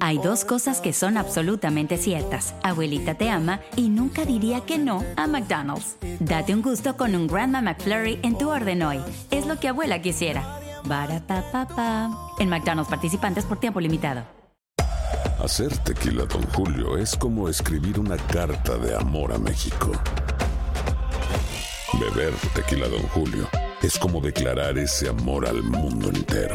Hay dos cosas que son absolutamente ciertas. Abuelita te ama y nunca diría que no a McDonald's. Date un gusto con un Grandma McFlurry en tu orden hoy. Es lo que abuela quisiera. En McDonald's participantes por tiempo limitado. Hacer tequila, Don Julio, es como escribir una carta de amor a México. Beber tequila, Don Julio, es como declarar ese amor al mundo entero.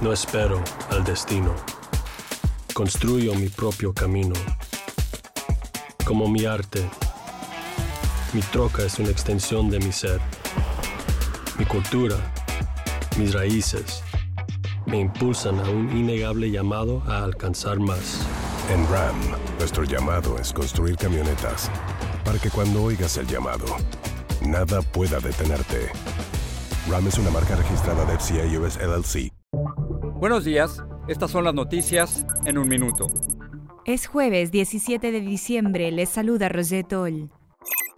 No espero al destino. Construyo mi propio camino. Como mi arte, mi troca es una extensión de mi ser. Mi cultura, mis raíces, me impulsan a un innegable llamado a alcanzar más. En RAM, nuestro llamado es construir camionetas para que cuando oigas el llamado, nada pueda detenerte. RAM es una marca registrada de FCA US LLC. Buenos días, estas son las noticias en un minuto. Es jueves 17 de diciembre, les saluda Rosette Oll.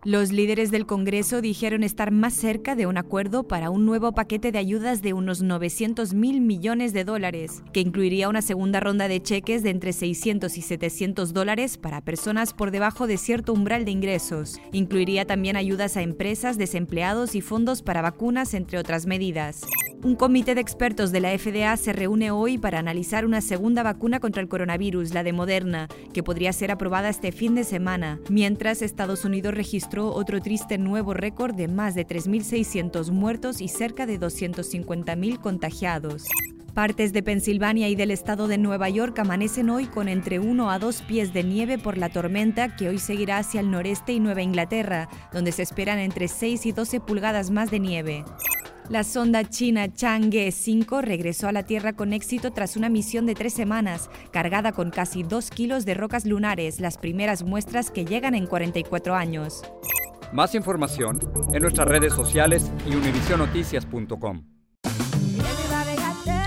Los líderes del Congreso dijeron estar más cerca de un acuerdo para un nuevo paquete de ayudas de unos 900 mil millones de dólares, que incluiría una segunda ronda de cheques de entre 600 y 700 dólares para personas por debajo de cierto umbral de ingresos. Incluiría también ayudas a empresas, desempleados y fondos para vacunas, entre otras medidas. Un comité de expertos de la FDA se reúne hoy para analizar una segunda vacuna contra el coronavirus, la de Moderna, que podría ser aprobada este fin de semana, mientras Estados Unidos registró otro triste nuevo récord de más de 3.600 muertos y cerca de 250.000 contagiados. Partes de Pensilvania y del estado de Nueva York amanecen hoy con entre 1 a 2 pies de nieve por la tormenta que hoy seguirá hacia el noreste y Nueva Inglaterra, donde se esperan entre 6 y 12 pulgadas más de nieve. La sonda china Chang'e 5 regresó a la Tierra con éxito tras una misión de tres semanas, cargada con casi dos kilos de rocas lunares, las primeras muestras que llegan en 44 años. Más información en nuestras redes sociales y univisionoticias.com.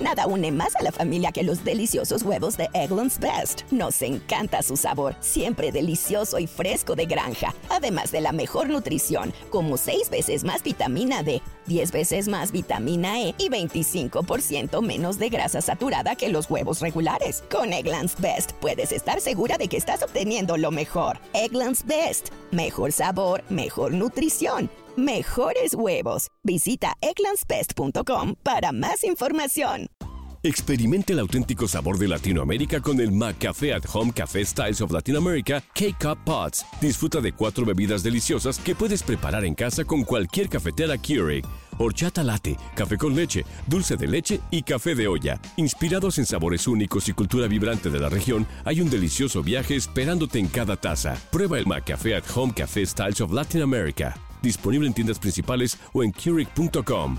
Nada une más a la familia que los deliciosos huevos de Eggland's Best. Nos encanta su sabor, siempre delicioso y fresco de granja, además de la mejor nutrición, como 6 veces más vitamina D, 10 veces más vitamina E y 25% menos de grasa saturada que los huevos regulares. Con Eggland's Best puedes estar segura de que estás obteniendo lo mejor. Eggland's Best, mejor sabor, mejor nutrición mejores huevos. Visita egglandsbest.com para más información. Experimente el auténtico sabor de Latinoamérica con el McCafé at Home Café Styles of Latin America K-Cup Pots. Disfruta de cuatro bebidas deliciosas que puedes preparar en casa con cualquier cafetera Keurig. Horchata latte, café con leche, dulce de leche y café de olla. Inspirados en sabores únicos y cultura vibrante de la región, hay un delicioso viaje esperándote en cada taza. Prueba el McCafé at Home Café Styles of Latin America disponible en tiendas principales o en Keurig.com.